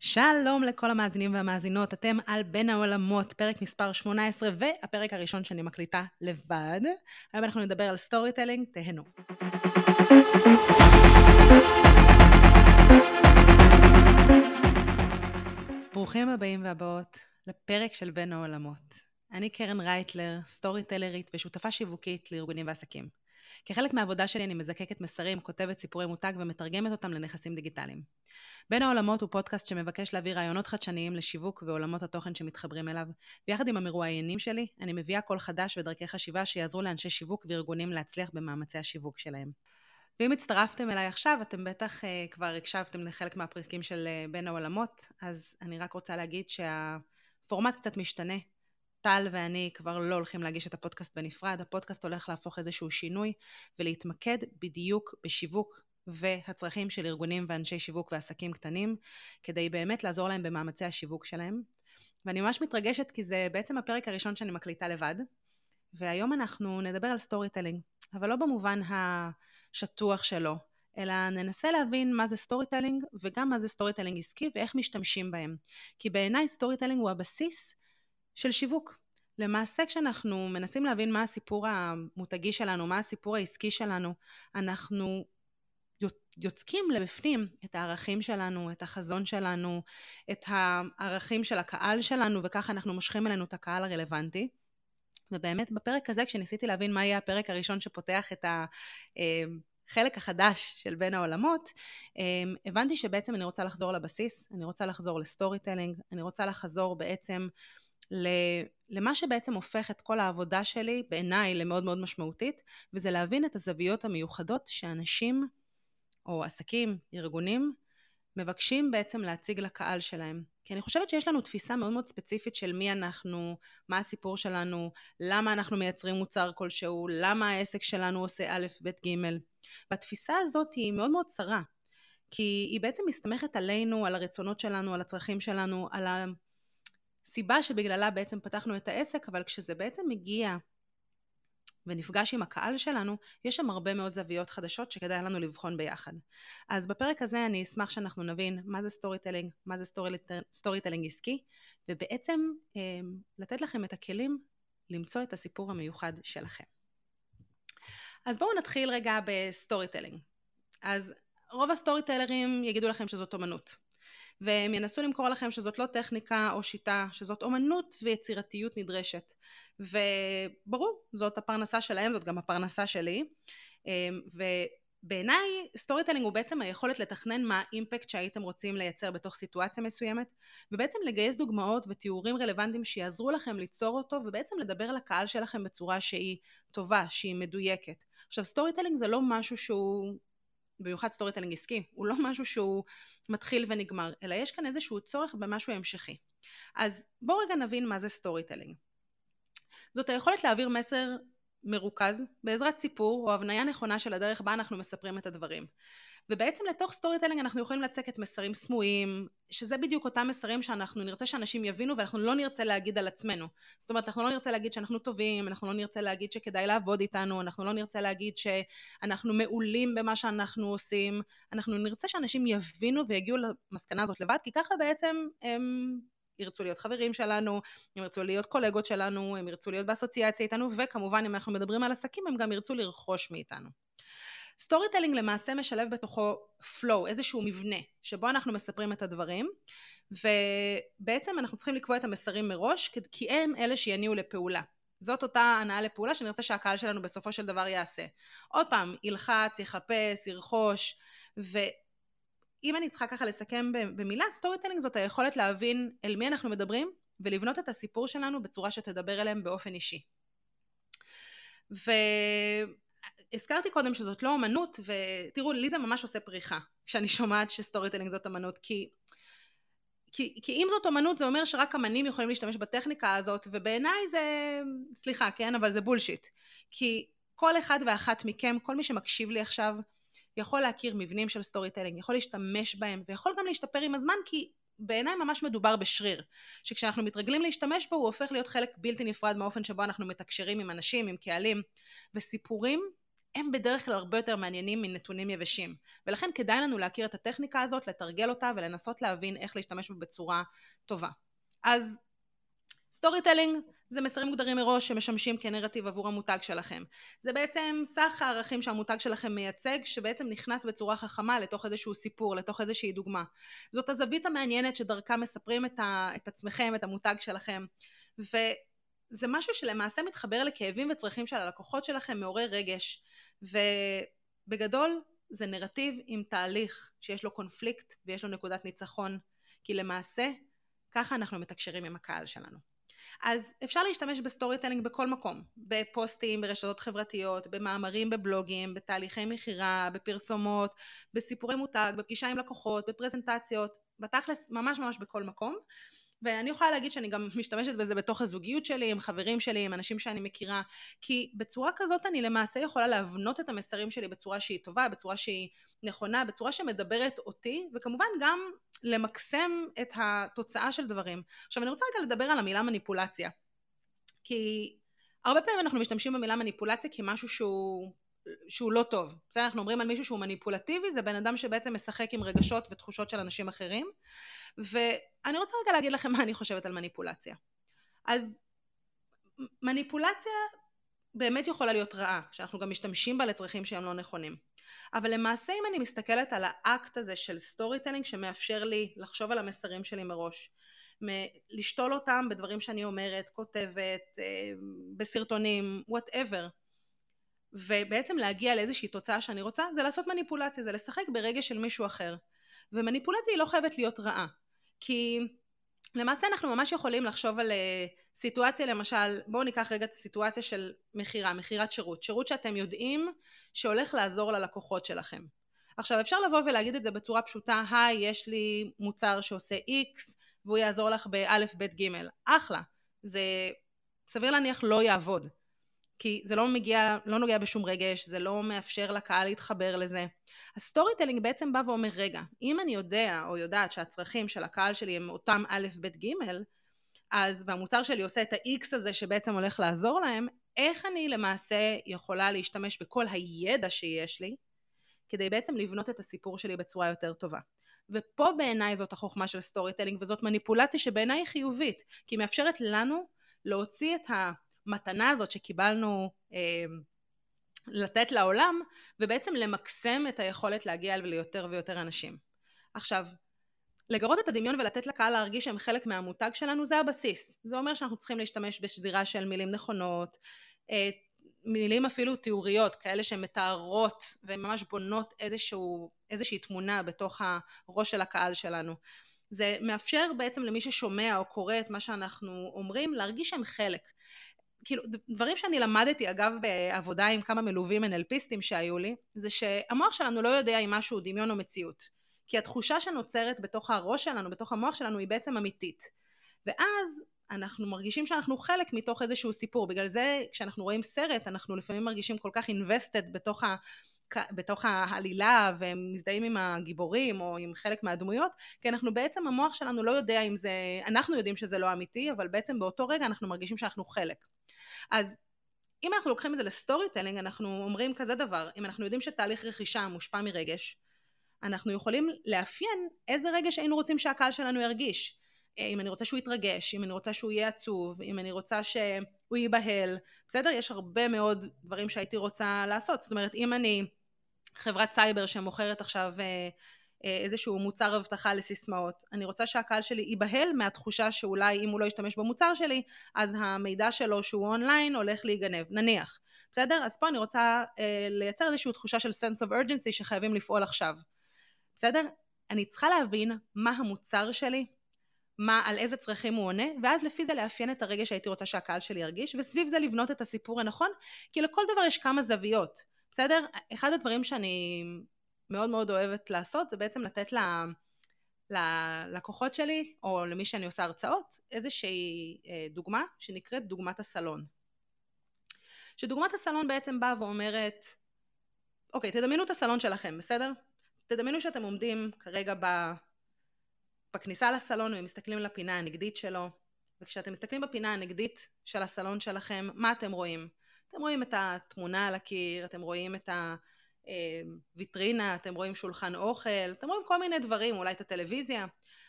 שלום לכל המאזינים והמאזינות, אתם על בין העולמות, פרק מספר 18 והפרק הראשון שאני מקליטה לבד. היום אנחנו נדבר על storytelling, תהנו. ברוכים הבאים והבאות לפרק של בין העולמות. אני קרן רייטלר, סטורי טלרית ושותפה שיווקית לארגונים ועסקים. כחלק מהעבודה שלי אני מזקקת מסרים, כותבת סיפורי מותג ומתרגמת אותם לנכסים דיגיטליים. בין העולמות הוא פודקאסט שמבקש להביא רעיונות חדשניים לשיווק ועולמות התוכן שמתחברים אליו, ויחד עם המרואיינים שלי, אני מביאה קול חדש ודרכי חשיבה שיעזרו לאנשי שיווק וארגונים להצליח במאמצי השיווק שלהם. ואם הצטרפתם אליי עכשיו, אתם בטח uh, כבר הקשבתם לחלק מהפרקים של uh, בין העולמות, אז אני רק רוצה להגיד שהפורמט קצת משתנה. טל ואני כבר לא הולכים להגיש את הפודקאסט בנפרד, הפודקאסט הולך להפוך איזשהו שינוי ולהתמקד בדיוק בשיווק והצרכים של ארגונים ואנשי שיווק ועסקים קטנים, כדי באמת לעזור להם במאמצי השיווק שלהם. ואני ממש מתרגשת כי זה בעצם הפרק הראשון שאני מקליטה לבד, והיום אנחנו נדבר על storytelling, אבל לא במובן השטוח שלו, אלא ננסה להבין מה זה storytelling וגם מה זה storytelling עסקי ואיך משתמשים בהם. כי בעיניי storytelling הוא הבסיס של שיווק. למעשה כשאנחנו מנסים להבין מה הסיפור המותגי שלנו, מה הסיפור העסקי שלנו, אנחנו יוצקים לבפנים את הערכים שלנו, את החזון שלנו, את הערכים של הקהל שלנו, וככה אנחנו מושכים אלינו את הקהל הרלוונטי. ובאמת בפרק הזה, כשניסיתי להבין מה יהיה הפרק הראשון שפותח את החלק החדש של בין העולמות, הבנתי שבעצם אני רוצה לחזור לבסיס, אני רוצה לחזור ל storytelling, אני רוצה לחזור בעצם למה שבעצם הופך את כל העבודה שלי בעיניי למאוד מאוד משמעותית, וזה להבין את הזוויות המיוחדות שאנשים או עסקים, ארגונים, מבקשים בעצם להציג לקהל שלהם. כי אני חושבת שיש לנו תפיסה מאוד מאוד ספציפית של מי אנחנו, מה הסיפור שלנו, למה אנחנו מייצרים מוצר כלשהו, למה העסק שלנו עושה א', ב', ג'. והתפיסה הזאת היא מאוד מאוד צרה, כי היא בעצם מסתמכת עלינו, על הרצונות שלנו, על הצרכים שלנו, על הסיבה שבגללה בעצם פתחנו את העסק, אבל כשזה בעצם מגיע ונפגש עם הקהל שלנו, יש שם הרבה מאוד זוויות חדשות שכדאי לנו לבחון ביחד. אז בפרק הזה אני אשמח שאנחנו נבין מה זה storytelling, מה זה storytelling עסקי, ובעצם אה, לתת לכם את הכלים למצוא את הסיפור המיוחד שלכם. אז בואו נתחיל רגע ב storytelling. אז רוב הסטורי טלרים יגידו לכם שזאת אומנות. והם ינסו למכור לכם שזאת לא טכניקה או שיטה, שזאת אומנות ויצירתיות נדרשת. וברור, זאת הפרנסה שלהם, זאת גם הפרנסה שלי. אמ, ובעיניי storytelling הוא בעצם היכולת לתכנן מה ה impact שהייתם רוצים לייצר בתוך סיטואציה מסוימת, ובעצם לגייס דוגמאות ותיאורים רלוונטיים שיעזרו לכם ליצור אותו, ובעצם לדבר לקהל שלכם בצורה שהיא טובה, שהיא מדויקת. עכשיו storytelling זה לא משהו שהוא במיוחד storytelling עסקי, הוא לא משהו שהוא מתחיל ונגמר, אלא יש כאן איזשהו צורך במשהו המשכי. אז בואו רגע נבין מה זה storytelling. זאת היכולת להעביר מסר מרוכז בעזרת סיפור או הבניה נכונה של הדרך בה אנחנו מספרים את הדברים. ובעצם לתוך storytelling אנחנו יכולים לצקת מסרים סמויים, שזה בדיוק אותם מסרים שאנחנו נרצה שאנשים יבינו ואנחנו לא נרצה להגיד על עצמנו. זאת אומרת, אנחנו לא נרצה להגיד שאנחנו טובים, אנחנו לא נרצה להגיד שכדאי לעבוד איתנו, אנחנו לא נרצה להגיד שאנחנו מעולים במה שאנחנו עושים, אנחנו נרצה שאנשים יבינו ויגיעו למסקנה הזאת לבד, כי ככה בעצם הם ירצו להיות חברים שלנו, הם ירצו להיות קולגות שלנו, הם ירצו להיות באסוציאציה איתנו, וכמובן אם אנחנו מדברים על עסקים הם גם ירצו לרכוש מאיתנו. storytelling למעשה משלב בתוכו flow, איזשהו מבנה, שבו אנחנו מספרים את הדברים, ובעצם אנחנו צריכים לקבוע את המסרים מראש, כי הם אלה שיניעו לפעולה. זאת אותה הנעה לפעולה שאני רוצה שהקהל שלנו בסופו של דבר יעשה. עוד פעם, ילחץ, יחפש, ירכוש, ואם אני צריכה ככה לסכם במילה, storytelling זאת היכולת להבין אל מי אנחנו מדברים, ולבנות את הסיפור שלנו בצורה שתדבר אליהם באופן אישי. ו... הזכרתי קודם שזאת לא אמנות, ותראו, לי זה ממש עושה פריחה, כשאני שומעת ש storytelling זאת אמנות, כי, כי, כי אם זאת אמנות זה אומר שרק אמנים יכולים להשתמש בטכניקה הזאת, ובעיניי זה, סליחה, כן, אבל זה בולשיט. כי כל אחד ואחת מכם, כל מי שמקשיב לי עכשיו, יכול להכיר מבנים של storytelling, יכול להשתמש בהם, ויכול גם להשתפר עם הזמן, כי בעיניי ממש מדובר בשריר, שכשאנחנו מתרגלים להשתמש בו הוא הופך להיות חלק בלתי נפרד מהאופן שבו אנחנו מתקשרים עם אנשים, עם קהלים, וסיפורים הם בדרך כלל הרבה יותר מעניינים מנתונים יבשים. ולכן כדאי לנו להכיר את הטכניקה הזאת, לתרגל אותה ולנסות להבין איך להשתמש בה בצורה טובה. אז storytelling זה מסרים מוגדרים מראש שמשמשים כנרטיב עבור המותג שלכם. זה בעצם סך הערכים שהמותג שלכם מייצג, שבעצם נכנס בצורה חכמה לתוך איזשהו סיפור, לתוך איזושהי דוגמה. זאת הזווית המעניינת שדרכה מספרים את, ה, את עצמכם, את המותג שלכם. וזה משהו שלמעשה מתחבר לכאבים וצרכים של הלקוחות שלכם, מעורר רגש. ובגדול זה נרטיב עם תהליך שיש לו קונפליקט ויש לו נקודת ניצחון. כי למעשה ככה אנחנו מתקשרים עם הקהל שלנו. אז אפשר להשתמש ב storytelling בכל מקום, בפוסטים, ברשתות חברתיות, במאמרים בבלוגים, בתהליכי מכירה, בפרסומות, בסיפורי מותג, בפגישה עם לקוחות, בפרזנטציות, בתכלס ממש ממש בכל מקום. ואני יכולה להגיד שאני גם משתמשת בזה בתוך הזוגיות שלי, עם חברים שלי, עם אנשים שאני מכירה, כי בצורה כזאת אני למעשה יכולה להבנות את המסרים שלי בצורה שהיא טובה, בצורה שהיא נכונה, בצורה שמדברת אותי, וכמובן גם למקסם את התוצאה של דברים. עכשיו אני רוצה רגע לדבר על המילה מניפולציה, כי הרבה פעמים אנחנו משתמשים במילה מניפולציה כמשהו שהוא שהוא לא טוב. בסדר? אנחנו אומרים על מישהו שהוא מניפולטיבי, זה בן אדם שבעצם משחק עם רגשות ותחושות של אנשים אחרים. ואני רוצה רגע להגיד לכם מה אני חושבת על מניפולציה. אז מניפולציה באמת יכולה להיות רעה, שאנחנו גם משתמשים בה לצרכים שהם לא נכונים. אבל למעשה אם אני מסתכלת על האקט הזה של storytelling שמאפשר לי לחשוב על המסרים שלי מראש, לשתול אותם בדברים שאני אומרת, כותבת, אה, בסרטונים, whatever, ובעצם להגיע לאיזושהי תוצאה שאני רוצה, זה לעשות מניפולציה, זה לשחק ברגש של מישהו אחר. ומניפולציה היא לא חייבת להיות רעה. כי למעשה אנחנו ממש יכולים לחשוב על אה, סיטואציה למשל, בואו ניקח רגע את הסיטואציה של מכירה, מכירת שירות, שירות שאתם יודעים שהולך לעזור ללקוחות שלכם. עכשיו אפשר לבוא ולהגיד את זה בצורה פשוטה, היי יש לי מוצר שעושה X והוא יעזור לך באלף בית גימל, אחלה, זה סביר להניח לא יעבוד, כי זה לא מגיע, לא נוגע בשום רגש, זה לא מאפשר לקהל להתחבר לזה. ה storytelling בעצם בא ואומר, רגע, אם אני יודע או יודעת שהצרכים של הקהל שלי הם אותם א', ב', ג', אז, והמוצר שלי עושה את ה-X הזה שבעצם הולך לעזור להם, איך אני למעשה יכולה להשתמש בכל הידע שיש לי, כדי בעצם לבנות את הסיפור שלי בצורה יותר טובה. ופה בעיניי זאת החוכמה של storytelling, וזאת מניפולציה שבעיניי היא חיובית, כי היא מאפשרת לנו להוציא את המתנה הזאת שקיבלנו אה, לתת לעולם, ובעצם למקסם את היכולת להגיע ליותר ויותר אנשים. עכשיו, לגרות את הדמיון ולתת לקהל להרגיש שהם חלק מהמותג שלנו זה הבסיס. זה אומר שאנחנו צריכים להשתמש בשדירה של מילים נכונות, אה, מילים אפילו תיאוריות, כאלה שמתארות וממש בונות איזשהו, איזושהי תמונה בתוך הראש של הקהל שלנו. זה מאפשר בעצם למי ששומע או קורא את מה שאנחנו אומרים להרגיש שהם חלק. כאילו, דברים שאני למדתי, אגב, בעבודה עם כמה מלווים NLPיסטים שהיו לי, זה שהמוח שלנו לא יודע אם משהו דמיון או מציאות. כי התחושה שנוצרת בתוך הראש שלנו, בתוך המוח שלנו, היא בעצם אמיתית. ואז אנחנו מרגישים שאנחנו חלק מתוך איזשהו סיפור. בגלל זה, כשאנחנו רואים סרט, אנחנו לפעמים מרגישים כל כך invested בתוך ה... בתוך העלילה ומזדהים עם הגיבורים או עם חלק מהדמויות כי אנחנו בעצם המוח שלנו לא יודע אם זה אנחנו יודעים שזה לא אמיתי אבל בעצם באותו רגע אנחנו מרגישים שאנחנו חלק אז אם אנחנו לוקחים את זה ל storytelling, אנחנו אומרים כזה דבר, אם אנחנו יודעים שתהליך רכישה מושפע מרגש, אנחנו יכולים לאפיין איזה רגש היינו רוצים שהקהל שלנו ירגיש. אה, אם אני רוצה שהוא יתרגש, אם אני רוצה שהוא יהיה עצוב, אם אני רוצה שהוא ייבהל, בסדר? יש הרבה מאוד דברים שהייתי רוצה לעשות. זאת אומרת, אם אני חברת סייבר שמוכרת עכשיו אה, איזשהו מוצר אבטחה לסיסמאות. אני רוצה שהקהל שלי ייבהל מהתחושה שאולי אם הוא לא ישתמש במוצר שלי, אז המידע שלו שהוא אונליין הולך להיגנב, נניח. בסדר? אז פה אני רוצה אה, לייצר איזושהי תחושה של sense of urgency שחייבים לפעול עכשיו. בסדר? אני צריכה להבין מה המוצר שלי, מה, על איזה צרכים הוא עונה, ואז לפי זה לאפיין את הרגע שהייתי רוצה שהקהל שלי ירגיש, וסביב זה לבנות את הסיפור הנכון, כי לכל דבר יש כמה זוויות, בסדר? אחד הדברים שאני מאוד מאוד אוהבת לעשות זה בעצם לתת ל... ללקוחות שלי או למי שאני עושה הרצאות איזושהי אה, דוגמה שנקראת דוגמת הסלון. שדוגמת הסלון בעצם באה ואומרת אוקיי תדמיינו את הסלון שלכם בסדר? תדמיינו שאתם עומדים כרגע ב... בכניסה לסלון ומסתכלים לפינה הנגדית שלו וכשאתם מסתכלים בפינה הנגדית של הסלון שלכם מה אתם רואים? אתם רואים את התמונה על הקיר, אתם רואים את הוויטרינה, אתם רואים שולחן אוכל, אתם רואים כל מיני דברים, אולי את הטלוויזיה.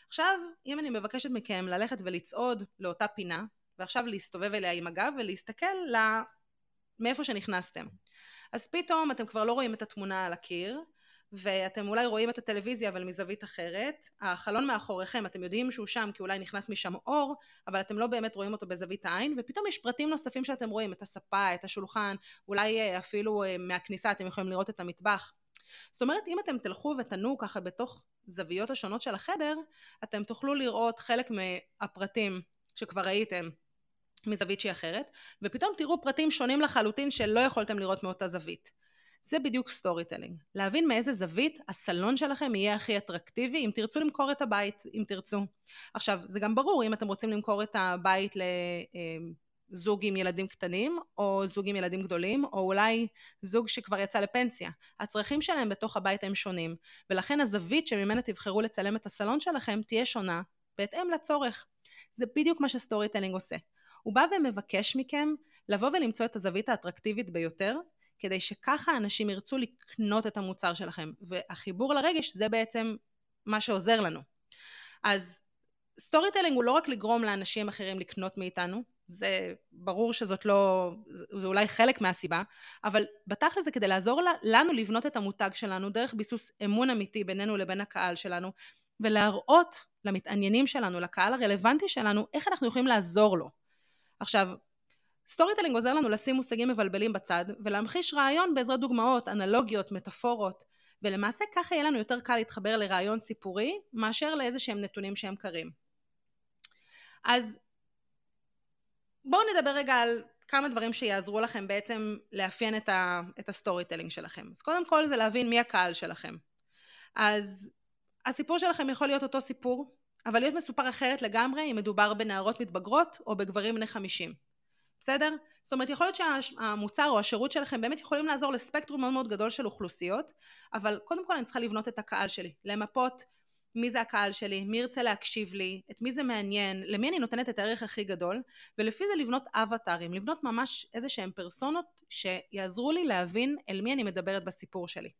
עכשיו, אם אני מבקשת מכם ללכת ולצעוד לאותה פינה, ועכשיו להסתובב אליה עם הגב ולהסתכל לה... מאיפה שנכנסתם. אז פתאום אתם כבר לא רואים את התמונה על הקיר, ואתם אולי רואים את הטלוויזיה אבל מזווית אחרת, החלון מאחוריכם אתם יודעים שהוא שם כי אולי נכנס משם אור, אבל אתם לא באמת רואים אותו בזווית העין, ופתאום יש פרטים נוספים שאתם רואים, את הספה, את השולחן, אולי אה, אפילו אה, מהכניסה אתם יכולים לראות את המטבח. זאת אומרת אם אתם תלכו ותנו ככה בתוך זוויות השונות של החדר, אתם תוכלו לראות חלק מהפרטים שכבר ראיתם מזווית שהיא אחרת, ופתאום תראו פרטים שונים לחלוטין שלא יכולתם לראות מאותה זווית. זה בדיוק storytelling. להבין מאיזה זווית הסלון שלכם יהיה הכי אטרקטיבי אם תרצו למכור את הבית, אם תרצו. עכשיו, זה גם ברור אם אתם רוצים למכור את הבית לזוג עם ילדים קטנים, או זוג עם ילדים גדולים, או אולי זוג שכבר יצא לפנסיה. הצרכים שלהם בתוך הבית הם שונים, ולכן הזווית שממנה תבחרו לצלם את הסלון שלכם תהיה שונה, בהתאם לצורך. זה בדיוק מה ש storytelling עושה. הוא בא ומבקש מכם לבוא ולמצוא את הזווית האטרקטיבית ביותר, כדי שככה אנשים ירצו לקנות את המוצר שלכם. והחיבור לרגש זה בעצם מה שעוזר לנו. אז storytelling הוא לא רק לגרום לאנשים אחרים לקנות מאיתנו, זה ברור שזאת לא, זה אולי חלק מהסיבה, אבל בתכל'ס זה כדי לעזור לנו לבנות את המותג שלנו דרך ביסוס אמון אמיתי בינינו לבין הקהל שלנו, ולהראות למתעניינים שלנו, לקהל הרלוונטי שלנו, איך אנחנו יכולים לעזור לו. עכשיו, storytelling עוזר לנו לשים מושגים מבלבלים בצד ולהמחיש רעיון בעזרת דוגמאות, אנלוגיות, מטאפורות ולמעשה ככה יהיה לנו יותר קל להתחבר לרעיון סיפורי מאשר לאיזה שהם נתונים שהם קרים. אז בואו נדבר רגע על כמה דברים שיעזרו לכם בעצם לאפיין את, ה, את ה storytelling שלכם. אז קודם כל זה להבין מי הקהל שלכם. אז הסיפור שלכם יכול להיות אותו סיפור, אבל להיות מסופר אחרת לגמרי אם מדובר בנערות מתבגרות או בגברים בני חמישים. בסדר? זאת אומרת יכול להיות שהמוצר או השירות שלכם באמת יכולים לעזור לספקטרום מאוד מאוד גדול של אוכלוסיות אבל קודם כל אני צריכה לבנות את הקהל שלי למפות מי זה הקהל שלי, מי ירצה להקשיב לי, את מי זה מעניין, למי אני נותנת את הערך הכי גדול ולפי זה לבנות אבטארים, לבנות ממש איזה שהם פרסונות שיעזרו לי להבין אל מי אני מדברת בסיפור שלי.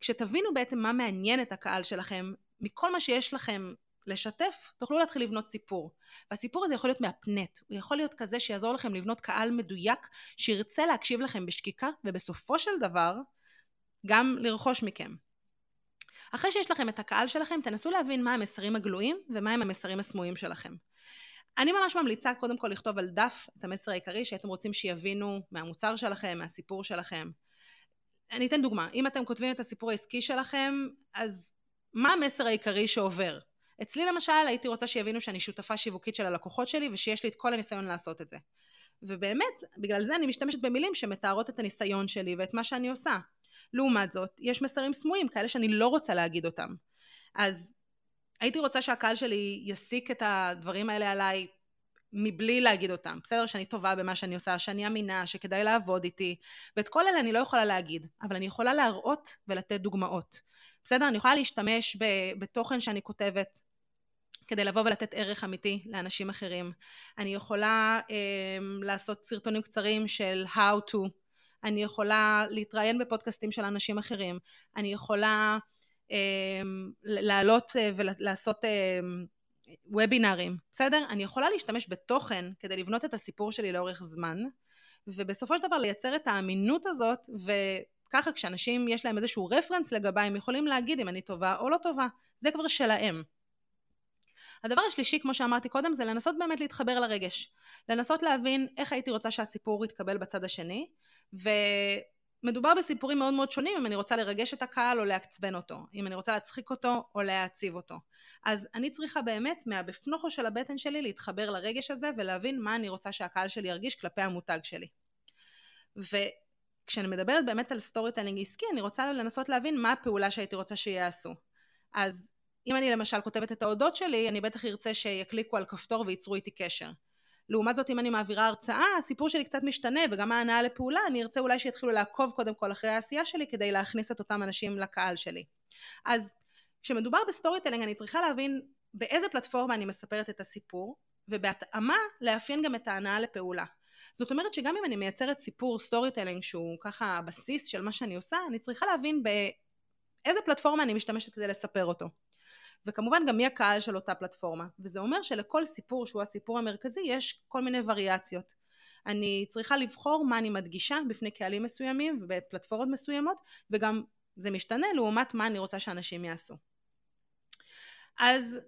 כשתבינו בעצם מה מעניין את הקהל שלכם מכל מה שיש לכם לשתף, תוכלו להתחיל לבנות סיפור. והסיפור הזה יכול להיות מהפנט, הוא יכול להיות כזה שיעזור לכם לבנות קהל מדויק, שירצה להקשיב לכם בשקיקה, ובסופו של דבר, גם לרכוש מכם. אחרי שיש לכם את הקהל שלכם, תנסו להבין מה המסרים הגלויים ומהם המסרים הסמויים שלכם. אני ממש ממליצה קודם כל לכתוב על דף את המסר העיקרי שהייתם רוצים שיבינו מהמוצר שלכם, מהסיפור שלכם. אני אתן דוגמה, אם אתם כותבים את הסיפור העסקי שלכם, אז מה המסר העיקרי שעובר? אצלי למשל הייתי רוצה שיבינו שאני שותפה שיווקית של הלקוחות שלי ושיש לי את כל הניסיון לעשות את זה. ובאמת, בגלל זה אני משתמשת במילים שמתארות את הניסיון שלי ואת מה שאני עושה. לעומת זאת, יש מסרים סמויים, כאלה שאני לא רוצה להגיד אותם. אז הייתי רוצה שהקהל שלי יסיק את הדברים האלה עליי מבלי להגיד אותם. בסדר שאני טובה במה שאני עושה, שאני אמינה, שכדאי לעבוד איתי, ואת כל אלה אני לא יכולה להגיד, אבל אני יכולה להראות ולתת דוגמאות. בסדר? אני יכולה להשתמש בתוכן שאני כותבת כדי לבוא ולתת ערך אמיתי לאנשים אחרים. אני יכולה אה, לעשות סרטונים קצרים של how to, אני יכולה להתראיין בפודקאסטים של אנשים אחרים, אני יכולה אה, לעלות אה, ולעשות אה, וובינארים, בסדר? אני יכולה להשתמש בתוכן כדי לבנות את הסיפור שלי לאורך זמן, ובסופו של דבר לייצר את האמינות הזאת, וככה כשאנשים יש להם איזשהו רפרנס לגביי, הם יכולים להגיד אם אני טובה או לא טובה, זה כבר שלהם. הדבר השלישי, כמו שאמרתי קודם, זה לנסות באמת להתחבר לרגש. לנסות להבין איך הייתי רוצה שהסיפור יתקבל בצד השני, ומדובר בסיפורים מאוד מאוד שונים אם אני רוצה לרגש את הקהל או לעצבן אותו, אם אני רוצה להצחיק אותו או להעציב אותו. אז אני צריכה באמת מהבפנוכו של הבטן שלי להתחבר לרגש הזה ולהבין מה אני רוצה שהקהל שלי ירגיש כלפי המותג שלי. וכשאני מדברת באמת על storytelling עסקי, אני רוצה לנסות להבין מה הפעולה שהייתי רוצה שיעשו. אז אם אני למשל כותבת את האודות שלי, אני בטח ארצה שיקליקו על כפתור וייצרו איתי קשר. לעומת זאת אם אני מעבירה הרצאה, הסיפור שלי קצת משתנה וגם ההנעה לפעולה, אני ארצה אולי שיתחילו לעקוב קודם כל אחרי העשייה שלי כדי להכניס את אותם אנשים לקהל שלי. אז כשמדובר ב storytelling אני צריכה להבין באיזה פלטפורמה אני מספרת את הסיפור ובהתאמה לאפיין גם את ההנעה לפעולה. זאת אומרת שגם אם אני מייצרת סיפור storytelling שהוא ככה הבסיס של מה שאני עושה, אני צריכה להבין באיזה פלטפורמה אני משתמשת כדי לספר אותו. וכמובן גם מי הקהל של אותה פלטפורמה. וזה אומר שלכל סיפור שהוא הסיפור המרכזי יש כל מיני וריאציות. אני צריכה לבחור מה אני מדגישה בפני קהלים מסוימים ובפלטפורמות מסוימות וגם זה משתנה לעומת מה אני רוצה שאנשים יעשו. אז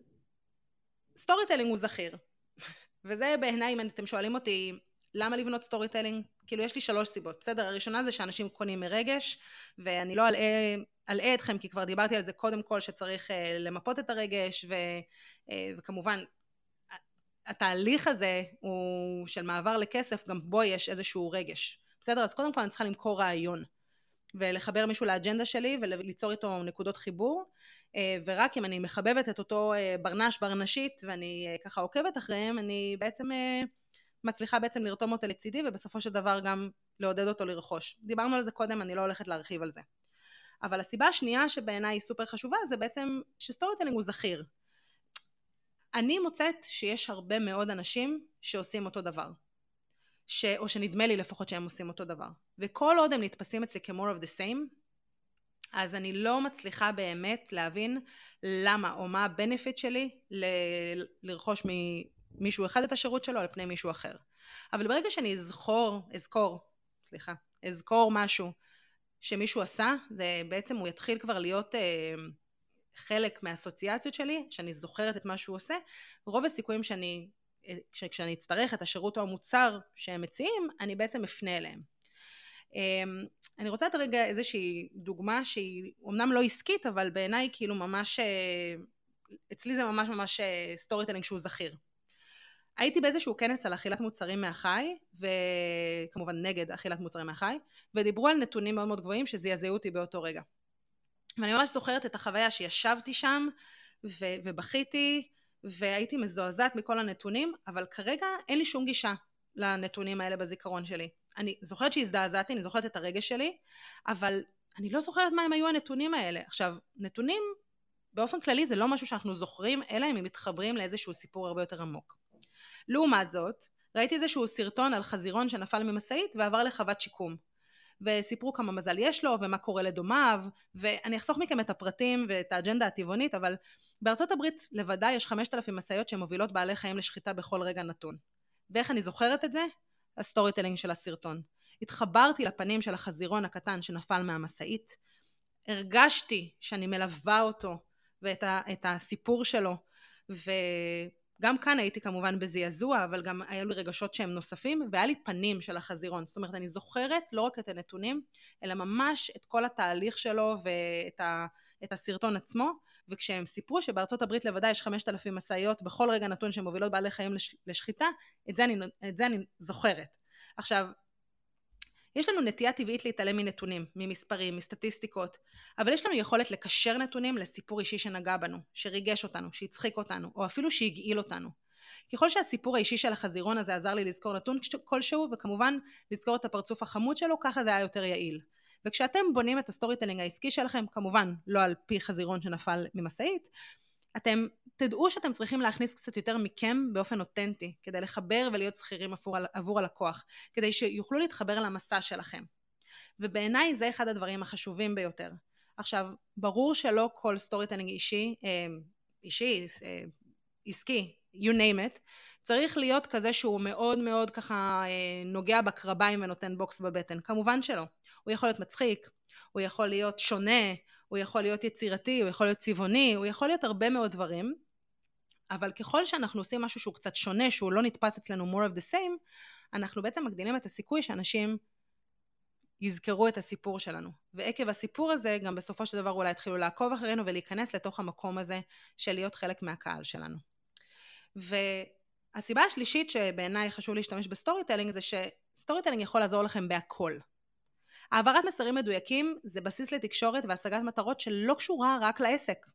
storytelling הוא זכיר וזה בעיניי אם אתם שואלים אותי למה לבנות storytelling כאילו יש לי שלוש סיבות בסדר הראשונה זה שאנשים קונים מרגש ואני לא אלאה, אלאה אתכם כי כבר דיברתי על זה קודם כל שצריך uh, למפות את הרגש ו, uh, וכמובן התהליך הזה הוא של מעבר לכסף, גם בו יש איזשהו רגש. בסדר? אז קודם כל אני צריכה למכור רעיון ולחבר מישהו לאג'נדה שלי וליצור איתו נקודות חיבור אה, ורק אם אני מחבבת את אותו אה, ברנש ברנשית ואני אה, ככה עוקבת אחריהם אני בעצם מצליחה בעצם לרתום אותו לצידי ובסופו של דבר גם לעודד אותו לרכוש. דיברנו על זה קודם, אני לא הולכת להרחיב על זה. אבל הסיבה השנייה שבעיניי היא סופר חשובה זה בעצם ש storytelling הוא זכיר. אני מוצאת שיש הרבה מאוד אנשים שעושים אותו דבר. ש... או שנדמה לי לפחות שהם עושים אותו דבר. וכל עוד הם נתפסים אצלי כ-more of the same, אז אני לא מצליחה באמת להבין למה או מה ה-benefit שלי ל... לרכוש ממישהו אחד את השירות שלו על פני מישהו אחר. אבל ברגע שאני אזכור, אזכור, סליחה, אזכור משהו שמישהו עשה, זה בעצם הוא יתחיל כבר להיות אה, חלק מהאסוציאציות שלי, שאני זוכרת את מה שהוא עושה, רוב הסיכויים שאני, כשאני אצטרך את השירות או המוצר שהם מציעים, אני בעצם אפנה אליהם. אמ, אני רוצה לתת רגע איזושהי דוגמה שהיא אמנם לא עסקית, אבל בעיניי כאילו ממש, אה, אצלי זה ממש ממש story אה, telling שהוא זכיר. הייתי באיזשהו כנס על אכילת מוצרים מהחי, וכמובן נגד אכילת מוצרים מהחי, ודיברו על נתונים מאוד מאוד גבוהים שזעזעו אותי באותו רגע. ואני ממש זוכרת את החוויה שישבתי שם ו- ובכיתי והייתי מזועזעת מכל הנתונים, אבל כרגע אין לי שום גישה לנתונים האלה בזיכרון שלי. אני זוכרת שהזדעזעתי, אני זוכרת את הרגש שלי, אבל אני לא זוכרת מה הם היו הנתונים האלה. עכשיו, נתונים באופן כללי זה לא משהו שאנחנו זוכרים, אלא אם הם מתחברים לאיזשהו סיפור הרבה יותר עמוק. לעומת זאת, ראיתי איזשהו סרטון על חזירון שנפל ממשאית ועבר לחוות שיקום. וסיפרו כמה מזל יש לו ומה קורה לדומיו ואני אחסוך מכם את הפרטים ואת האג'נדה הטבעונית אבל בארצות הברית לבדה יש 5,000 משאיות שמובילות בעלי חיים לשחיטה בכל רגע נתון ואיך אני זוכרת את זה? ה storytelling של הסרטון התחברתי לפנים של החזירון הקטן שנפל מהמשאית הרגשתי שאני מלווה אותו ואת ה, הסיפור שלו ו... גם כאן הייתי כמובן בזעזוע, אבל גם היו לי רגשות שהם נוספים, והיה לי פנים של החזירון. זאת אומרת, אני זוכרת לא רק את הנתונים, אלא ממש את כל התהליך שלו ואת ה, את הסרטון עצמו, וכשהם סיפרו שבארצות הברית לבדה יש 5,000 משאיות בכל רגע נתון שמובילות בעלי חיים לש, לשחיטה, את זה, אני, את זה אני זוכרת. עכשיו, יש לנו נטייה טבעית להתעלם מנתונים, ממספרים, מסטטיסטיקות, אבל יש לנו יכולת לקשר נתונים לסיפור אישי שנגע בנו, שריגש אותנו, שהצחיק אותנו, או אפילו שהגעיל אותנו. ככל שהסיפור האישי של החזירון הזה עזר לי לזכור נתון כלשהו, וכמובן לזכור את הפרצוף החמוד שלו, ככה זה היה יותר יעיל. וכשאתם בונים את ה storytelling העסקי שלכם, כמובן לא על פי חזירון שנפל ממשאית, אתם תדעו שאתם צריכים להכניס קצת יותר מכם באופן אותנטי, כדי לחבר ולהיות זכירים עבור, עבור הלקוח, כדי שיוכלו להתחבר למסע שלכם. ובעיניי זה אחד הדברים החשובים ביותר. עכשיו, ברור שלא כל storytelling אישי, אה, אישי, אה, עסקי, you name it, צריך להיות כזה שהוא מאוד מאוד ככה אה, נוגע בקרביים ונותן בוקס בבטן. כמובן שלא. הוא יכול להיות מצחיק, הוא יכול להיות שונה, הוא יכול להיות יצירתי, הוא יכול להיות צבעוני, הוא יכול להיות הרבה מאוד דברים, אבל ככל שאנחנו עושים משהו שהוא קצת שונה, שהוא לא נתפס אצלנו more of the same, אנחנו בעצם מגדילים את הסיכוי שאנשים יזכרו את הסיפור שלנו. ועקב הסיפור הזה, גם בסופו של דבר אולי יתחילו לעקוב אחרינו ולהיכנס לתוך המקום הזה של להיות חלק מהקהל שלנו. והסיבה השלישית שבעיניי חשוב להשתמש ב storytelling זה ש storytelling יכול לעזור לכם בהכל. העברת מסרים מדויקים זה בסיס לתקשורת והשגת מטרות שלא קשורה רק לעסק.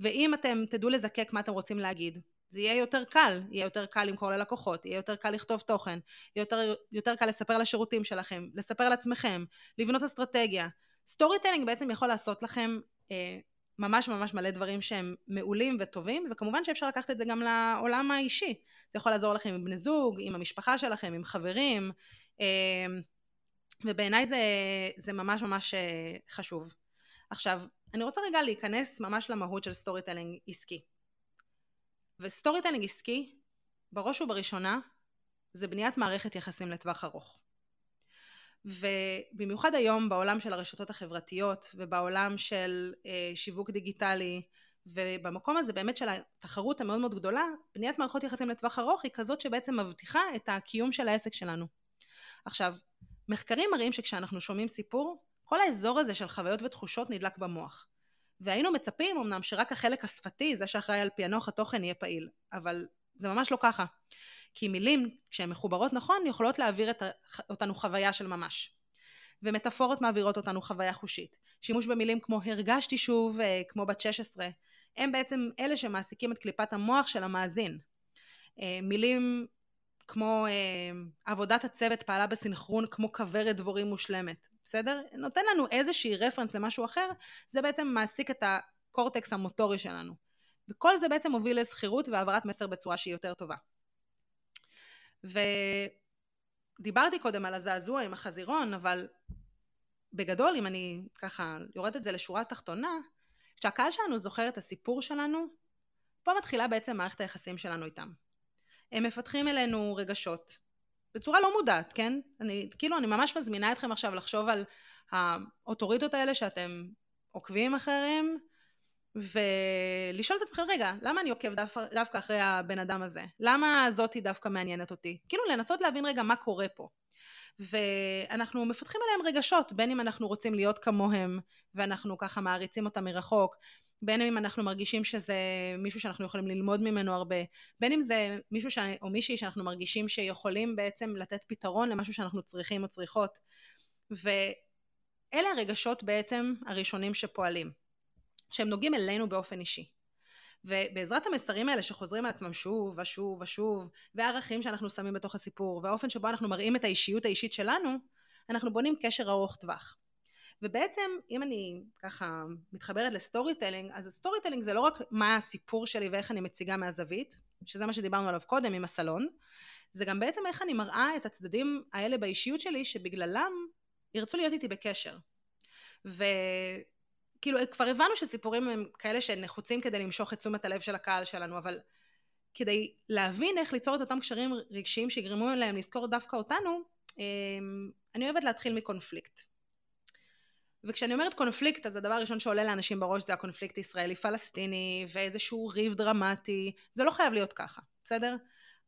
ואם אתם תדעו לזקק מה אתם רוצים להגיד, זה יהיה יותר קל, יהיה יותר קל למכור ללקוחות, יהיה יותר קל לכתוב תוכן, יהיה יותר, יותר קל לספר על השירותים שלכם, לספר על עצמכם, לבנות אסטרטגיה. storytelling בעצם יכול לעשות לכם אה, ממש ממש מלא דברים שהם מעולים וטובים, וכמובן שאפשר לקחת את זה גם לעולם האישי. זה יכול לעזור לכם עם בני זוג, עם המשפחה שלכם, עם חברים, אמ, ובעיניי זה, זה ממש ממש אה, חשוב. עכשיו, אני רוצה רגע להיכנס ממש למהות של storytelling עסקי. ו storytelling עסקי, בראש ובראשונה, זה בניית מערכת יחסים לטווח ארוך. ובמיוחד היום בעולם של הרשתות החברתיות ובעולם של אה, שיווק דיגיטלי ובמקום הזה באמת של התחרות המאוד מאוד גדולה, בניית מערכות יחסים לטווח ארוך היא כזאת שבעצם מבטיחה את הקיום של העסק שלנו. עכשיו, מחקרים מראים שכשאנחנו שומעים סיפור, כל האזור הזה של חוויות ותחושות נדלק במוח. והיינו מצפים אמנם שרק החלק השפתי, זה שאחראי על פענוח התוכן, יהיה פעיל, אבל זה ממש לא ככה. כי מילים, כשהן מחוברות נכון, יכולות להעביר את אותנו חוויה של ממש. ומטאפורות מעבירות אותנו חוויה חושית. שימוש במילים כמו הרגשתי שוב, אה, כמו בת 16, הם בעצם אלה שמעסיקים את קליפת המוח של המאזין. אה, מילים כמו אה, עבודת הצוות פעלה בסנכרון כמו כוורת דבורים מושלמת, בסדר? נותן לנו איזושהי רפרנס למשהו אחר, זה בעצם מעסיק את הקורטקס המוטורי שלנו. וכל זה בעצם מוביל לזכירות והעברת מסר בצורה שהיא יותר טובה. ודיברתי קודם על הזעזוע עם החזירון, אבל בגדול, אם אני ככה יורדת את זה לשורה התחתונה, כשהקהל שלנו זוכר את הסיפור שלנו, פה מתחילה בעצם מערכת היחסים שלנו איתם. הם מפתחים אלינו רגשות, בצורה לא מודעת, כן? אני, כאילו, אני ממש מזמינה אתכם עכשיו לחשוב על האוטוריטות האלה שאתם עוקבים אחריהם, ולשאול את עצמכם, רגע, למה אני עוקב דו, דווקא אחרי הבן אדם הזה? למה זאתי דווקא מעניינת אותי? כאילו לנסות להבין רגע מה קורה פה. ואנחנו מפתחים עליהם רגשות, בין אם אנחנו רוצים להיות כמוהם, ואנחנו ככה מעריצים אותם מרחוק, בין אם אנחנו מרגישים שזה מישהו שאנחנו יכולים ללמוד ממנו הרבה, בין אם זה מישהו ש... או מישהי שאנחנו מרגישים שיכולים בעצם לתת פתרון למשהו שאנחנו צריכים או צריכות. ואלה הרגשות בעצם הראשונים שפועלים. שהם נוגעים אלינו באופן אישי. ובעזרת המסרים האלה שחוזרים על עצמם שוב ושוב ושוב, והערכים שאנחנו שמים בתוך הסיפור, והאופן שבו אנחנו מראים את האישיות האישית שלנו, אנחנו בונים קשר ארוך טווח. ובעצם אם אני ככה מתחברת ל storytelling, אז ה storytelling זה לא רק מה הסיפור שלי ואיך אני מציגה מהזווית, שזה מה שדיברנו עליו קודם עם הסלון, זה גם בעצם איך אני מראה את הצדדים האלה באישיות שלי שבגללם ירצו להיות איתי בקשר. ו... כאילו כבר הבנו שסיפורים הם כאלה שנחוצים כדי למשוך את תשומת הלב של הקהל שלנו, אבל כדי להבין איך ליצור את אותם קשרים רגשיים שיגרמו להם לזכור דווקא אותנו, אמ, אני אוהבת להתחיל מקונפליקט. וכשאני אומרת קונפליקט, אז הדבר הראשון שעולה לאנשים בראש זה הקונפליקט ישראלי-פלסטיני, ואיזשהו ריב דרמטי, זה לא חייב להיות ככה, בסדר?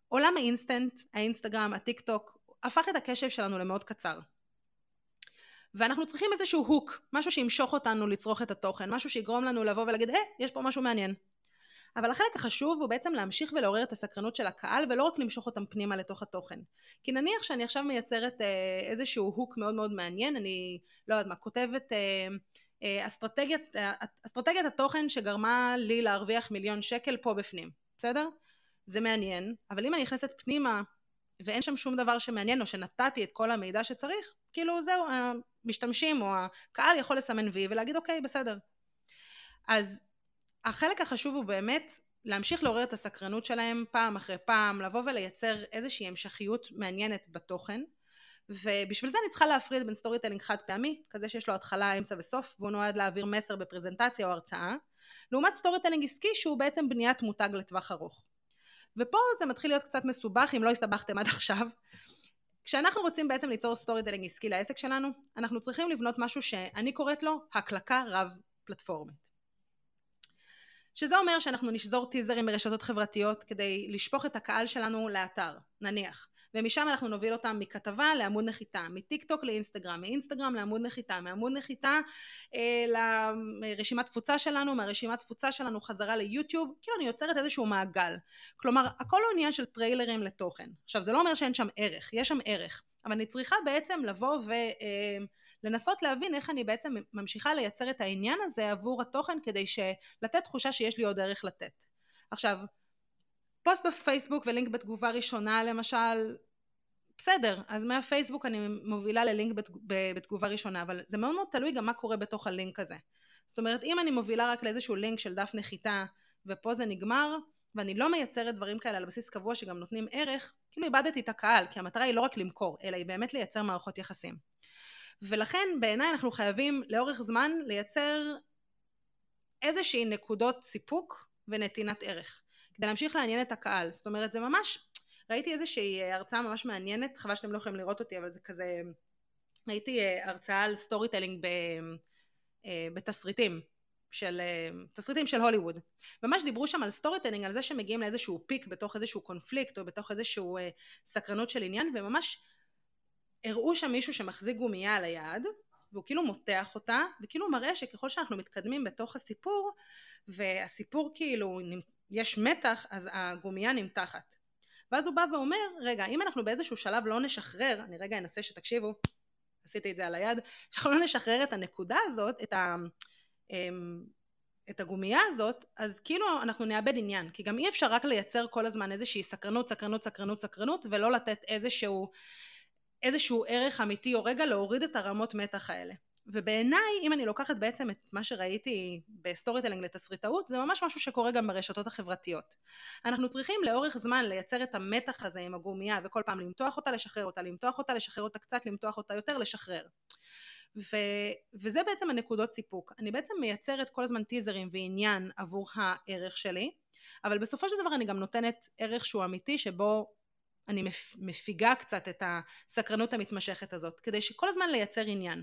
עולם האינסטנט, האינסטגרם, הטיק טוק, הפך את הקשב שלנו למאוד קצר. ואנחנו צריכים איזשהו hook, משהו שימשוך אותנו לצרוך את התוכן, משהו שיגרום לנו לבוא ולהגיד, היי, יש פה משהו מעניין. אבל החלק החשוב הוא בעצם להמשיך ולעורר את הסקרנות של הקהל ולא רק למשוך אותם פנימה לתוך התוכן. כי נניח שאני עכשיו מייצרת אה, איזשהו הוק מאוד מאוד מעניין, אני לא יודעת מה, כותבת אה, אה, אסטרטגיית, אה, אסטרטגיית התוכן שגרמה לי להרוויח מיליון שקל פה בפנים, בסדר? זה מעניין, אבל אם אני נכנסת פנימה ואין שם שום דבר שמעניין או שנתתי את כל המידע שצריך, כאילו זהו, המשתמשים או הקהל יכול לסמן וי ולהגיד אוקיי בסדר. אז החלק החשוב הוא באמת להמשיך לעורר את הסקרנות שלהם פעם אחרי פעם, לבוא ולייצר איזושהי המשכיות מעניינת בתוכן ובשביל זה אני צריכה להפריד בין storytelling חד פעמי, כזה שיש לו התחלה, אמצע וסוף, והוא נועד להעביר מסר בפרזנטציה או הרצאה, לעומת storytelling עסקי שהוא בעצם בניית מותג לטווח ארוך. ופה זה מתחיל להיות קצת מסובך אם לא הסתבכתם עד עכשיו, כשאנחנו רוצים בעצם ליצור storytelling עסקי לעסק שלנו, אנחנו צריכים לבנות משהו שאני קוראת לו הקלקה רב פלטפורמית. שזה אומר שאנחנו נשזור טיזרים ברשתות חברתיות כדי לשפוך את הקהל שלנו לאתר, נניח. ומשם אנחנו נוביל אותם מכתבה לעמוד נחיתה, מטיק טוק לאינסטגרם, מאינסטגרם לעמוד נחיתה, מעמוד נחיתה אה, לרשימת תפוצה שלנו, מהרשימת תפוצה שלנו חזרה ליוטיוב, כאילו אני יוצרת איזשהו מעגל. כלומר, הכל הוא עניין של טריילרים לתוכן. עכשיו, זה לא אומר שאין שם ערך, יש שם ערך, אבל אני צריכה בעצם לבוא ולנסות אה, להבין איך אני בעצם ממשיכה לייצר את העניין הזה עבור התוכן כדי לתת תחושה שיש לי עוד ערך לתת. עכשיו, פוסט בפייסבוק ולינק בתגובה ראשונה למשל, בסדר, אז מהפייסבוק אני מובילה ללינק בתגובה ראשונה, אבל זה מאוד מאוד תלוי גם מה קורה בתוך הלינק הזה. זאת אומרת, אם אני מובילה רק לאיזשהו לינק של דף נחיתה, ופה זה נגמר, ואני לא מייצרת דברים כאלה על בסיס קבוע שגם נותנים ערך, כאילו איבדתי את הקהל, כי המטרה היא לא רק למכור, אלא היא באמת לייצר מערכות יחסים. ולכן בעיניי אנחנו חייבים לאורך זמן לייצר איזושהי נקודות סיפוק ונתינת ערך, כדי להמשיך לעניין את הקהל. זאת אומרת, זה ממש, ראיתי איזושהי הרצאה ממש מעניינת, חבל שאתם לא יכולים לראות אותי, אבל זה כזה, ראיתי אה, הרצאה על storytelling אה, בתסריטים, של אה, תסריטים של הוליווד. ממש דיברו שם על storytelling, על זה שמגיעים לאיזשהו peak בתוך איזשהו קונפליקט או בתוך איזשהו סקרנות של עניין, וממש הראו שם מישהו שמחזיק גומייה על היד, והוא כאילו מותח אותה, וכאילו מראה שככל שאנחנו מתקדמים בתוך הסיפור, והסיפור כאילו, יש מתח, אז הגומייה נמתחת. ואז הוא בא ואומר, רגע, אם אנחנו באיזשהו שלב לא נשחרר, אני רגע אנסה שתקשיבו, עשיתי את זה על היד, שאנחנו לא נשחרר את הנקודה הזאת, את, ה, אמ, את הגומייה הזאת, אז כאילו אנחנו נאבד עניין, כי גם אי אפשר רק לייצר כל הזמן איזושהי סקרנות, סקרנות, סקרנות, סקרנות, ולא לתת איזשהו, איזשהו ערך אמיתי, או רגע להוריד את הרמות מתח האלה. ובעיניי, אם אני לוקחת בעצם את מה שראיתי ב storytelling לתסריטאות, זה ממש משהו שקורה גם ברשתות החברתיות. אנחנו צריכים לאורך זמן לייצר את המתח הזה עם הגומייה, וכל פעם למתוח אותה, לשחרר אותה, למתוח אותה, לשחרר אותה קצת, למתוח אותה יותר, לשחרר. ו, וזה בעצם הנקודות סיפוק. אני בעצם מייצרת כל הזמן טיזרים ועניין עבור הערך שלי, אבל בסופו של דבר אני גם נותנת ערך שהוא אמיתי, שבו אני מפיגה קצת את הסקרנות המתמשכת הזאת, כדי שכל הזמן לייצר עניין.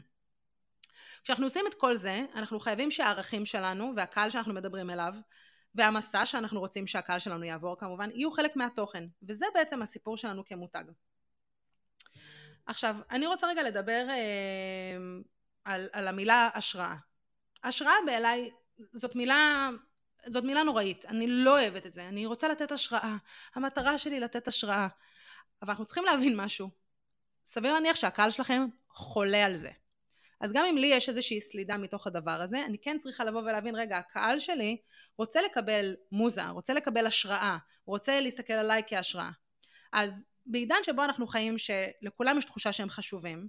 כשאנחנו עושים את כל זה, אנחנו חייבים שהערכים שלנו והקהל שאנחנו מדברים אליו והמסע שאנחנו רוצים שהקהל שלנו יעבור כמובן, יהיו חלק מהתוכן, וזה בעצם הסיפור שלנו כמותג. עכשיו, אני רוצה רגע לדבר אה, על, על המילה השראה. השראה בעיניי זאת מילה, זאת מילה נוראית, אני לא אוהבת את זה, אני רוצה לתת השראה, המטרה שלי לתת השראה, אבל אנחנו צריכים להבין משהו, סביר להניח שהקהל שלכם חולה על זה. אז גם אם לי יש איזושהי סלידה מתוך הדבר הזה, אני כן צריכה לבוא ולהבין, רגע, הקהל שלי רוצה לקבל מוזה, רוצה לקבל השראה, רוצה להסתכל עליי כהשראה. אז בעידן שבו אנחנו חיים שלכולם יש תחושה שהם חשובים,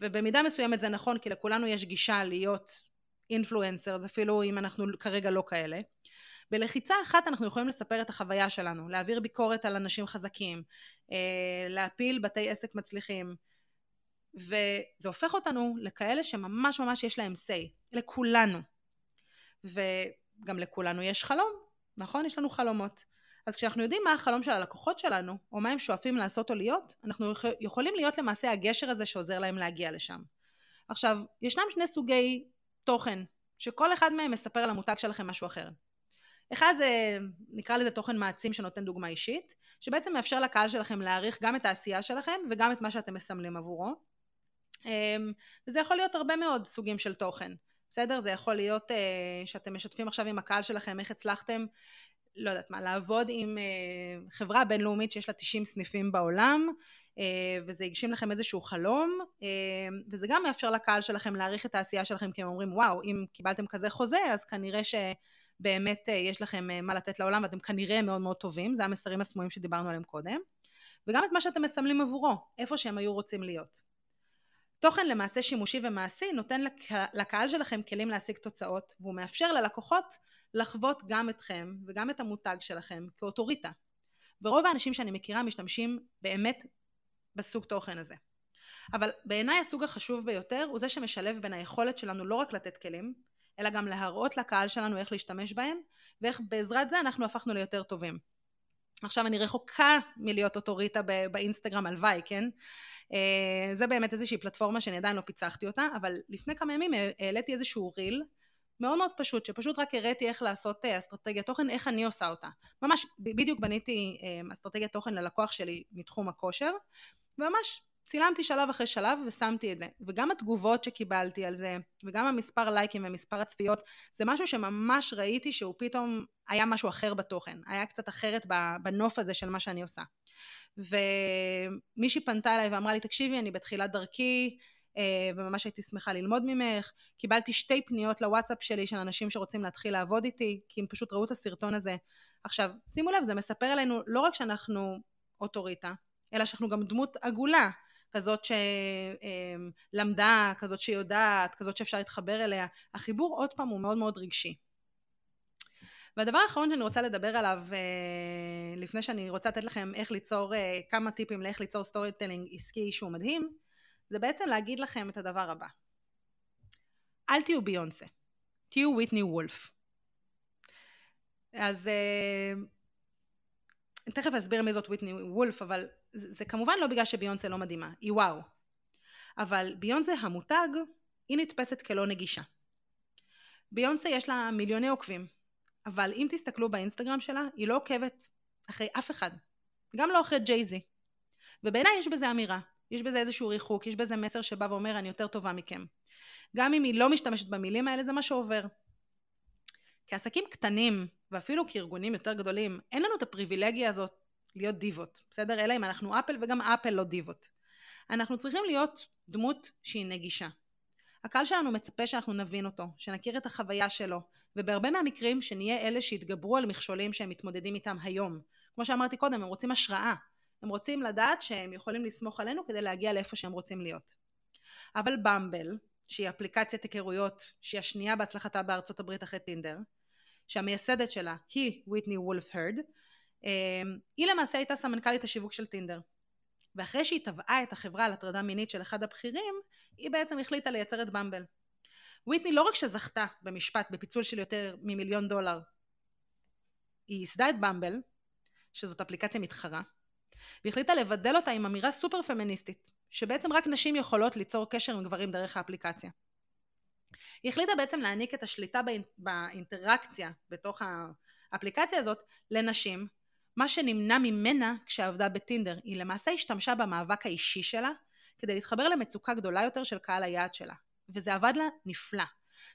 ובמידה מסוימת זה נכון כי לכולנו יש גישה להיות אינפלואנסר, אפילו אם אנחנו כרגע לא כאלה. בלחיצה אחת אנחנו יכולים לספר את החוויה שלנו, להעביר ביקורת על אנשים חזקים, אה, להפיל בתי עסק מצליחים, וזה הופך אותנו לכאלה שממש ממש יש להם say, לכולנו. וגם לכולנו יש חלום, נכון? יש לנו חלומות. אז כשאנחנו יודעים מה החלום של הלקוחות שלנו, או מה הם שואפים לעשות או להיות, אנחנו יכולים להיות למעשה הגשר הזה שעוזר להם להגיע לשם. עכשיו, ישנם שני סוגי תוכן, שכל אחד מהם מספר על המותג שלכם משהו אחר. אחד זה, נקרא לזה תוכן מעצים שנותן דוגמה אישית, שבעצם מאפשר לקהל שלכם להעריך גם את העשייה שלכם וגם את מה שאתם מסמלים עבורו. אמ, וזה יכול להיות הרבה מאוד סוגים של תוכן, בסדר? זה יכול להיות uh, שאתם משתפים עכשיו עם הקהל שלכם איך הצלחתם, לא יודעת מה, לעבוד עם uh, חברה בינלאומית שיש לה 90 סניפים בעולם, uh, וזה הגשים לכם איזשהו חלום, uh, וזה גם מאפשר לקהל שלכם להעריך את העשייה שלכם, כי הם אומרים, וואו, אם קיבלתם כזה חוזה, אז כנראה שבאמת uh, יש לכם uh, מה לתת לעולם, ואתם כנראה מאוד מאוד טובים, זה המסרים הסמויים שדיברנו עליהם קודם, וגם את מה שאתם מסמלים עבורו, איפה שהם היו רוצים להיות. תוכן למעשה שימושי ומעשי נותן לקהל שלכם כלים להשיג תוצאות והוא מאפשר ללקוחות לחוות גם אתכם וגם את המותג שלכם כאוטוריטה. ורוב האנשים שאני מכירה משתמשים באמת בסוג תוכן הזה. אבל בעיניי הסוג החשוב ביותר הוא זה שמשלב בין היכולת שלנו לא רק לתת כלים אלא גם להראות לקהל שלנו איך להשתמש בהם ואיך בעזרת זה אנחנו הפכנו ליותר טובים עכשיו אני רחוקה מלהיות אוטוריטה באינסטגרם הלוואי, כן? אה, זה באמת איזושהי פלטפורמה שאני עדיין לא פיצחתי אותה, אבל לפני כמה ימים העליתי איזשהו ריל מאוד מאוד פשוט, שפשוט רק הראיתי איך לעשות אה, אסטרטגיית תוכן, איך אני עושה אותה. ממש בדיוק בניתי אה, אסטרטגיית תוכן ללקוח שלי מתחום הכושר, וממש צילמתי שלב אחרי שלב ושמתי את זה. וגם התגובות שקיבלתי על זה, וגם המספר לייקים ומספר הצפיות, זה משהו שממש ראיתי שהוא פתאום היה משהו אחר בתוכן, היה קצת אחרת בנוף הזה של מה שאני עושה. ומישהי פנתה אליי ואמרה לי, תקשיבי, אני בתחילת דרכי, אה, וממש הייתי שמחה ללמוד ממך. קיבלתי שתי פניות לוואטסאפ שלי של אנשים שרוצים להתחיל לעבוד איתי, כי הם פשוט ראו את הסרטון הזה. עכשיו, שימו לב, זה מספר עלינו לא רק שאנחנו אוטוריטה, אלא שאנחנו גם דמות עגולה. כזאת שלמדה, כזאת שיודעת, כזאת שאפשר להתחבר אליה. החיבור עוד פעם הוא מאוד מאוד רגשי. והדבר האחרון שאני רוצה לדבר עליו, אה, לפני שאני רוצה לתת לכם איך ליצור, אה, כמה טיפים לאיך ליצור storytelling עסקי שהוא מדהים, זה בעצם להגיד לכם את הדבר הבא. אל תהיו ביונסה, תהיו ויטני וולף. אז אה, תכף אסביר מי זאת ויטני וולף, אבל זה, כמובן לא בגלל שביונסה לא מדהימה, היא וואו. אבל ביונסה המותג, היא נתפסת כלא נגישה. ביונסה יש לה מיליוני עוקבים, אבל אם תסתכלו באינסטגרם שלה, היא לא עוקבת אחרי אף אחד. גם לא אחרי ג'ייזי. ובעיניי יש בזה אמירה. יש בזה איזשהו ריחוק, יש בזה מסר שבא ואומר אני יותר טובה מכם. גם אם היא לא משתמשת במילים האלה, זה מה שעובר. כעסקים קטנים, ואפילו כארגונים יותר גדולים, אין לנו את הפריבילגיה הזאת להיות דיבות, בסדר? אלא אם אנחנו אפל וגם אפל לא דיבות. אנחנו צריכים להיות דמות שהיא נגישה. הקהל שלנו מצפה שאנחנו נבין אותו, שנכיר את החוויה שלו, ובהרבה מהמקרים שנהיה אלה שיתגברו על מכשולים שהם מתמודדים איתם היום. כמו שאמרתי קודם, הם רוצים השראה. הם רוצים לדעת שהם יכולים לסמוך עלינו כדי להגיע לאיפה שהם רוצים להיות. אבל במבל, שהיא אפליקציית היכרויות, שהיא השנייה בהצלחתה בארצות הברית אחרי טינדר, שהמייסדת שלה היא ויטני וולף הרד, היא למעשה הייתה סמנכ"לית השיווק של טינדר. ואחרי שהיא תבעה את החברה על הטרדה מינית של אחד הבכירים, היא בעצם החליטה לייצר את במבל. ויטני לא רק שזכתה במשפט בפיצול של יותר ממיליון דולר, היא ייסדה את במבל, שזאת אפליקציה מתחרה, והחליטה לבדל אותה עם אמירה סופר פמיניסטית, שבעצם רק נשים יכולות ליצור קשר עם גברים דרך האפליקציה. היא החליטה בעצם להעניק את השליטה באינטראקציה בתוך האפליקציה הזאת לנשים, מה שנמנע ממנה כשעבדה בטינדר. היא למעשה השתמשה במאבק האישי שלה כדי להתחבר למצוקה גדולה יותר של קהל היעד שלה. וזה עבד לה נפלא.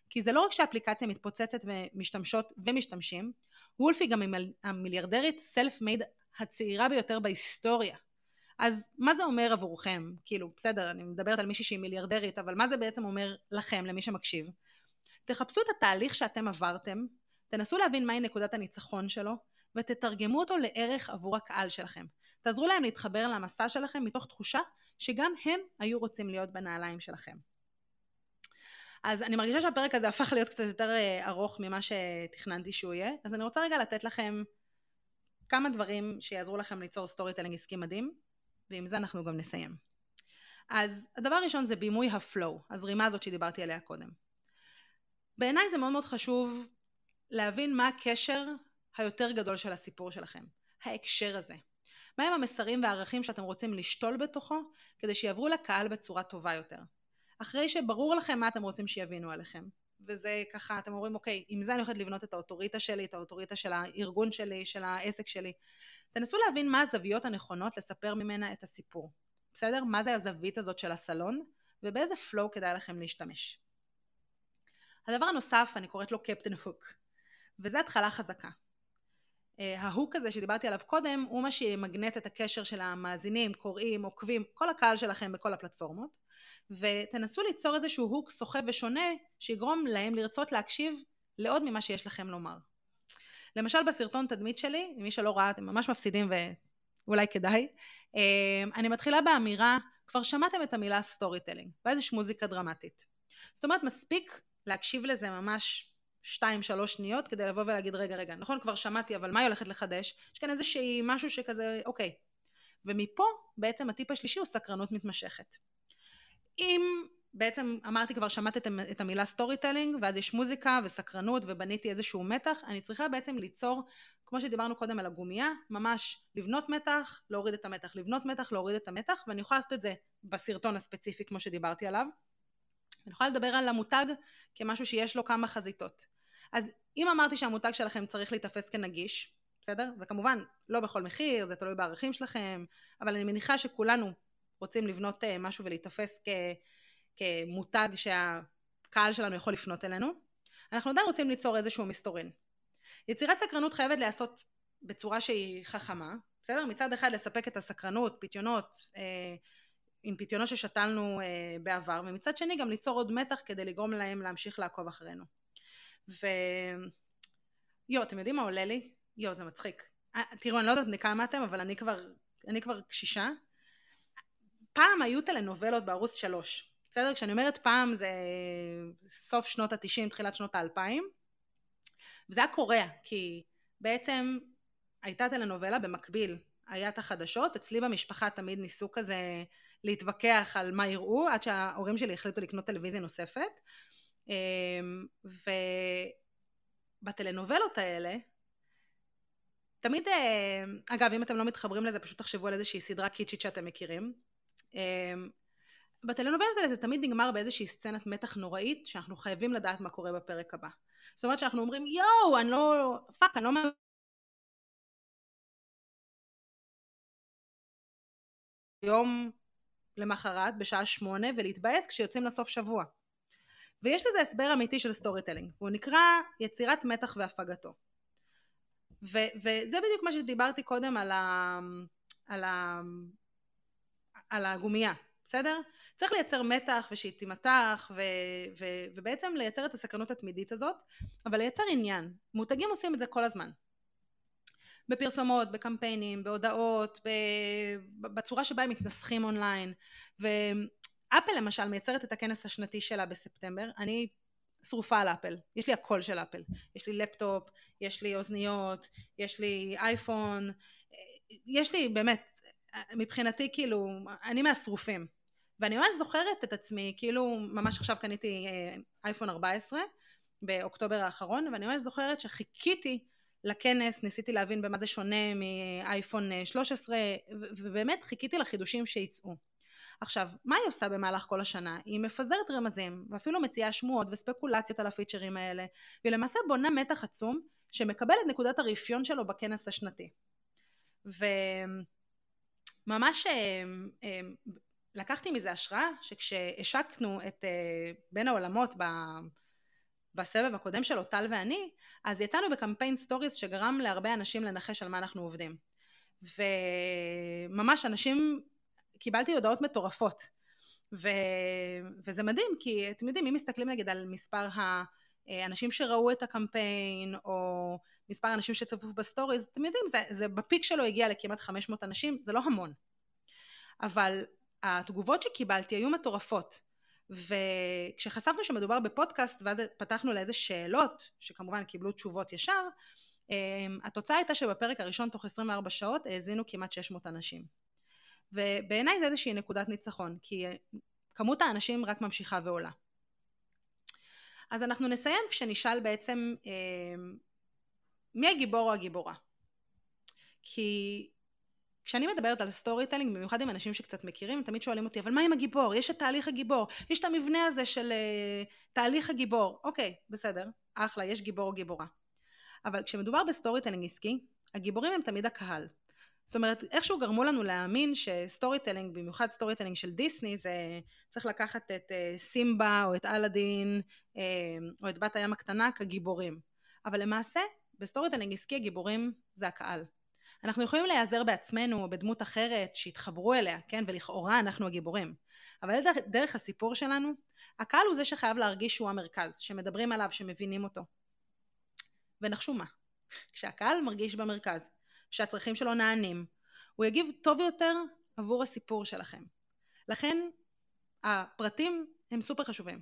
כי זה לא רק שהאפליקציה מתפוצצת ומשתמשות ומשתמשים, וולף היא גם המיליארדרית סלף מייד הצעירה ביותר בהיסטוריה. אז מה זה אומר עבורכם? כאילו, בסדר, אני מדברת על מישהי שהיא מיליארדרית, אבל מה זה בעצם אומר לכם, למי שמקשיב? תחפשו את התהליך שאתם עברתם, תנסו להבין מהי נקודת הניצחון שלו, ותתרגמו אותו לערך עבור הקהל שלכם. תעזרו להם להתחבר למסע שלכם מתוך תחושה שגם הם היו רוצים להיות בנעליים שלכם. אז אני מרגישה שהפרק הזה הפך להיות קצת יותר אה, ארוך ממה שתכננתי שהוא יהיה, אז אני רוצה רגע לתת לכם כמה דברים שיעזרו לכם ליצור storytelling עסקי מדהים, ועם זה אנחנו גם נסיים. אז הדבר הראשון זה בימוי ה flow, הזרימה הזאת שדיברתי עליה קודם. בעיניי זה מאוד מאוד חשוב להבין מה הקשר היותר גדול של הסיפור שלכם, ההקשר הזה. מהם המסרים והערכים שאתם רוצים לשתול בתוכו כדי שיעברו לקהל בצורה טובה יותר. אחרי שברור לכם מה אתם רוצים שיבינו עליכם. וזה ככה, אתם אומרים, אוקיי, עם זה אני הולכת לבנות את האוטוריטה שלי, את האוטוריטה של הארגון שלי, של העסק שלי. תנסו להבין מה הזוויות הנכונות לספר ממנה את הסיפור. בסדר? מה זה הזווית הזאת של הסלון, ובאיזה flow כדאי לכם להשתמש. הדבר הנוסף, אני קוראת לו Captain Hook, וזה התחלה חזקה. אה, ה hook הזה שדיברתי עליו קודם, הוא מה שימגנט את הקשב של המאזינים, קוראים, עוקבים, כל הקהל שלכם בכל הפלטפורמות. ותנסו ליצור איזשהו hook סוחף ושונה שיגרום להם לרצות להקשיב לעוד ממה שיש לכם לומר. למשל בסרטון תדמית שלי, מי שלא ראה אתם ממש מפסידים ואולי כדאי, אה, אני מתחילה באמירה כבר שמעתם את המילה storytelling ואז יש מוזיקה דרמטית. זאת אומרת מספיק להקשיב לזה ממש שתיים שלוש שניות כדי לבוא ולהגיד רגע רגע נכון כבר שמעתי אבל מה היא הולכת לחדש? יש כאן איזושהי משהו שכזה אוקיי. ומפה בעצם הטיפ השלישי הוא סקרנות מתמשכת. אם בעצם אמרתי כבר שמעת את המילה storytelling ואז יש מוזיקה וסקרנות ובניתי איזשהו מתח אני צריכה בעצם ליצור כמו שדיברנו קודם על הגומייה ממש לבנות מתח להוריד את המתח לבנות מתח להוריד את המתח ואני יכולה לעשות את זה בסרטון הספציפי כמו שדיברתי עליו אני יכולה לדבר על המותג כמשהו שיש לו כמה חזיתות אז אם אמרתי שהמותג שלכם צריך להיתפס כנגיש בסדר? וכמובן לא בכל מחיר זה תלוי בערכים שלכם אבל אני מניחה שכולנו רוצים לבנות אה, משהו ולהיתפס כ, כמותג שהקהל שלנו יכול לפנות אלינו, אנחנו עדיין רוצים ליצור איזשהו מסתורין. יצירת סקרנות חייבת להיעשות בצורה שהיא חכמה, בסדר? מצד אחד לספק את הסקרנות, פיתיונות, אה, עם פיתיונות ששתלנו אה, בעבר, ומצד שני גם ליצור עוד מתח כדי לגרום להם להמשיך לעקוב אחרינו. ו... יו, אתם יודעים מה עולה לי? יו, זה מצחיק. תראו, אני לא יודעת כמה אתם, אבל אני כבר, אני כבר קשישה, פעם היו טלנובלות בערוץ שלוש, בסדר? כשאני אומרת פעם זה סוף שנות התשעים, תחילת שנות האלפיים, וזה היה קורע, כי בעצם הייתה טלנובלה במקביל, היה את החדשות, אצלי במשפחה תמיד ניסו כזה להתווכח על מה יראו, עד שההורים שלי החליטו לקנות טלוויזיה נוספת. אמ, ובטלנובלות האלה, תמיד, אה, אגב, אם אתם לא מתחברים לזה, פשוט תחשבו על איזושהי סדרה קיצ'ית שאתם מכירים. אמ, בטלנובלות האלה זה תמיד נגמר באיזושהי סצנת מתח נוראית, שאנחנו חייבים לדעת מה קורה בפרק הבא. זאת אומרת שאנחנו אומרים, יואו, אני לא, fuck, אני לא יום למחרת בשעה שמונה ולהתבאס כשיוצאים לסוף שבוע. ויש לזה הסבר אמיתי של storytelling, והוא נקרא יצירת מתח והפגתו. ו- וזה בדיוק מה שדיברתי קודם על, ה- על, ה- על הגומייה, בסדר? צריך לייצר מתח ושהיא תימתח ו- ו- ובעצם לייצר את הסקרנות התמידית הזאת, אבל לייצר עניין. מותגים עושים את זה כל הזמן. בפרסומות, בקמפיינים, בהודעות, בצורה שבה הם מתנסחים אונליין. ואפל למשל מייצרת את הכנס השנתי שלה בספטמבר, אני שרופה על אפל, יש לי הכל של אפל, יש לי לפטופ, יש לי אוזניות, יש לי אייפון, יש לי באמת, מבחינתי כאילו, אני מהשרופים. ואני ממש זוכרת את עצמי, כאילו ממש עכשיו קניתי אה, אייפון 14 באוקטובר האחרון, ואני ממש זוכרת שחיכיתי לכנס, ניסיתי להבין במה זה שונה מאייפון 13, ובאמת חיכיתי לחידושים שיצאו. עכשיו, מה היא עושה במהלך כל השנה? היא מפזרת רמזים, ואפילו מציעה שמועות וספקולציות על הפיצ'רים האלה, והיא למעשה בונה מתח עצום שמקבל את נקודת הרפיון שלו בכנס השנתי. וממש אה, אה, לקחתי מזה השראה, שכשהשקנו את אה, בין העולמות בסבב הקודם שלו, טל ואני, אז יצאנו בקמפיין stories שגרם להרבה אנשים לנחש על מה אנחנו עובדים. וממש אנשים, קיבלתי הודעות מטורפות. ו... וזה מדהים, כי אתם יודעים, אם מסתכלים נגיד על מספר האנשים שראו את הקמפיין, או מספר האנשים שצפו ב stories, אתם יודעים, זה, זה ב peak שלו הגיע לכמעט 500 אנשים, זה לא המון. אבל התגובות שקיבלתי היו מטורפות. וכשחשפנו שמדובר בפודקאסט ואז פתחנו לאיזה שאלות שכמובן קיבלו תשובות ישר אמ, התוצאה הייתה שבפרק הראשון תוך 24 שעות האזינו כמעט 600 אנשים. ובעיניי זה איזושהי נקודת ניצחון כי כמות האנשים רק ממשיכה ועולה. אז אנחנו נסיים כשנשאל בעצם אמ, מי הגיבור או הגיבורה? כי כשאני מדברת על storytelling, במיוחד עם אנשים שקצת מכירים, הם תמיד שואלים אותי, אבל מה עם הגיבור? יש את תהליך הגיבור, יש את המבנה הזה של אה, תהליך הגיבור. אוקיי, בסדר, אחלה, יש גיבור או גיבורה. אבל כשמדובר ב storytelling עסקי, הגיבורים הם תמיד הקהל. זאת אומרת, איכשהו גרמו לנו להאמין ש storytelling, במיוחד storytelling של דיסני, זה צריך לקחת את אה, סימבה או את אלאדין אה, או את בת הים הקטנה כגיבורים. אבל למעשה, ב storytelling עסקי הגיבורים זה הקהל. אנחנו יכולים להיעזר בעצמנו או בדמות אחרת שיתחברו אליה, כן? ולכאורה אנחנו הגיבורים. אבל דרך, הסיפור שלנו, הקהל הוא זה שחייב להרגיש שהוא המרכז, שמדברים עליו, שמבינים אותו. ונחשו מה, כשהקהל מרגיש במרכז, שהצרכים שלו נענים, הוא יגיב טוב יותר עבור הסיפור שלכם. לכן הפרטים הם סופר חשובים.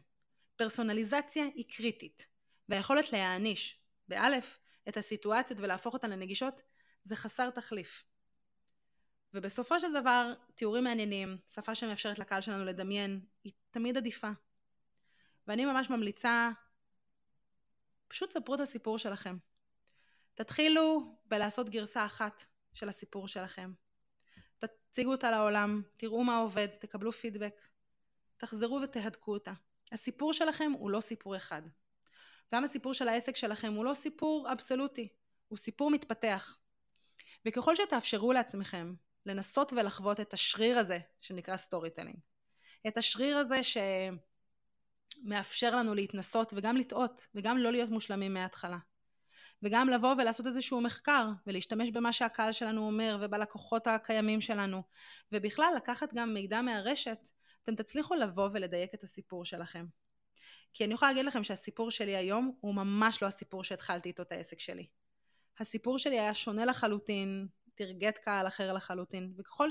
פרסונליזציה היא קריטית, והיכולת להעניש, באלף, את הסיטואציות ולהפוך אותן לנגישות זה חסר תחליף. ובסופו של דבר, תיאורים מעניינים, שפה שמאפשרת לקהל שלנו לדמיין, היא תמיד עדיפה. ואני ממש ממליצה, פשוט ספרו את הסיפור שלכם. תתחילו בלעשות גרסה אחת של הסיפור שלכם. תציגו אותה לעולם, תראו מה עובד, תקבלו פידבק. תחזרו ותהדקו אותה. הסיפור שלכם הוא לא סיפור אחד. גם הסיפור של העסק שלכם הוא לא סיפור אבסולוטי, הוא סיפור מתפתח. וככל שתאפשרו לעצמכם לנסות ולחוות את השריר הזה שנקרא storytelling, את השריר הזה שמאפשר לנו להתנסות וגם לטעות וגם לא להיות מושלמים מההתחלה וגם לבוא ולעשות איזשהו מחקר ולהשתמש במה שהקהל שלנו אומר ובלקוחות הקיימים שלנו ובכלל לקחת גם מידע מהרשת אתם תצליחו לבוא ולדייק את הסיפור שלכם. כי אני יכולה להגיד לכם שהסיפור שלי היום הוא ממש לא הסיפור שהתחלתי איתו את העסק שלי הסיפור שלי היה שונה לחלוטין, תרגט קהל אחר לחלוטין, וככל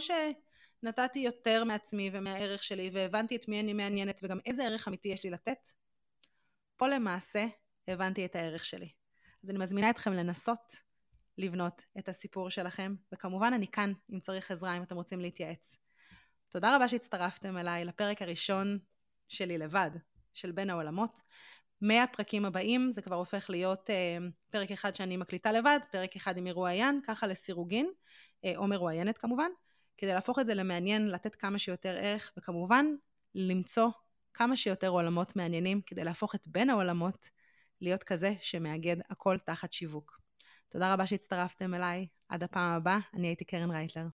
נתתי יותר מעצמי ומהערך שלי והבנתי את מי אני מעניינת וגם איזה ערך אמיתי יש לי לתת, פה למעשה הבנתי את הערך שלי. אז אני מזמינה אתכם לנסות לבנות את הסיפור שלכם, וכמובן אני כאן אם צריך עזרה, אם אתם רוצים להתייעץ. תודה רבה שהצטרפתם אליי לפרק הראשון שלי לבד, של בין העולמות. מהפרקים הבאים זה כבר הופך להיות אה, פרק אחד שאני מקליטה לבד, פרק אחד עם מרואיין, ככה לסירוגין, אה, או מרואיינת כמובן, כדי להפוך את זה למעניין, לתת כמה שיותר ערך, וכמובן למצוא כמה שיותר עולמות מעניינים, כדי להפוך את בין העולמות להיות כזה שמאגד הכל תחת שיווק. תודה רבה שהצטרפתם אליי, עד הפעם הבאה, אני הייתי קרן רייטלר.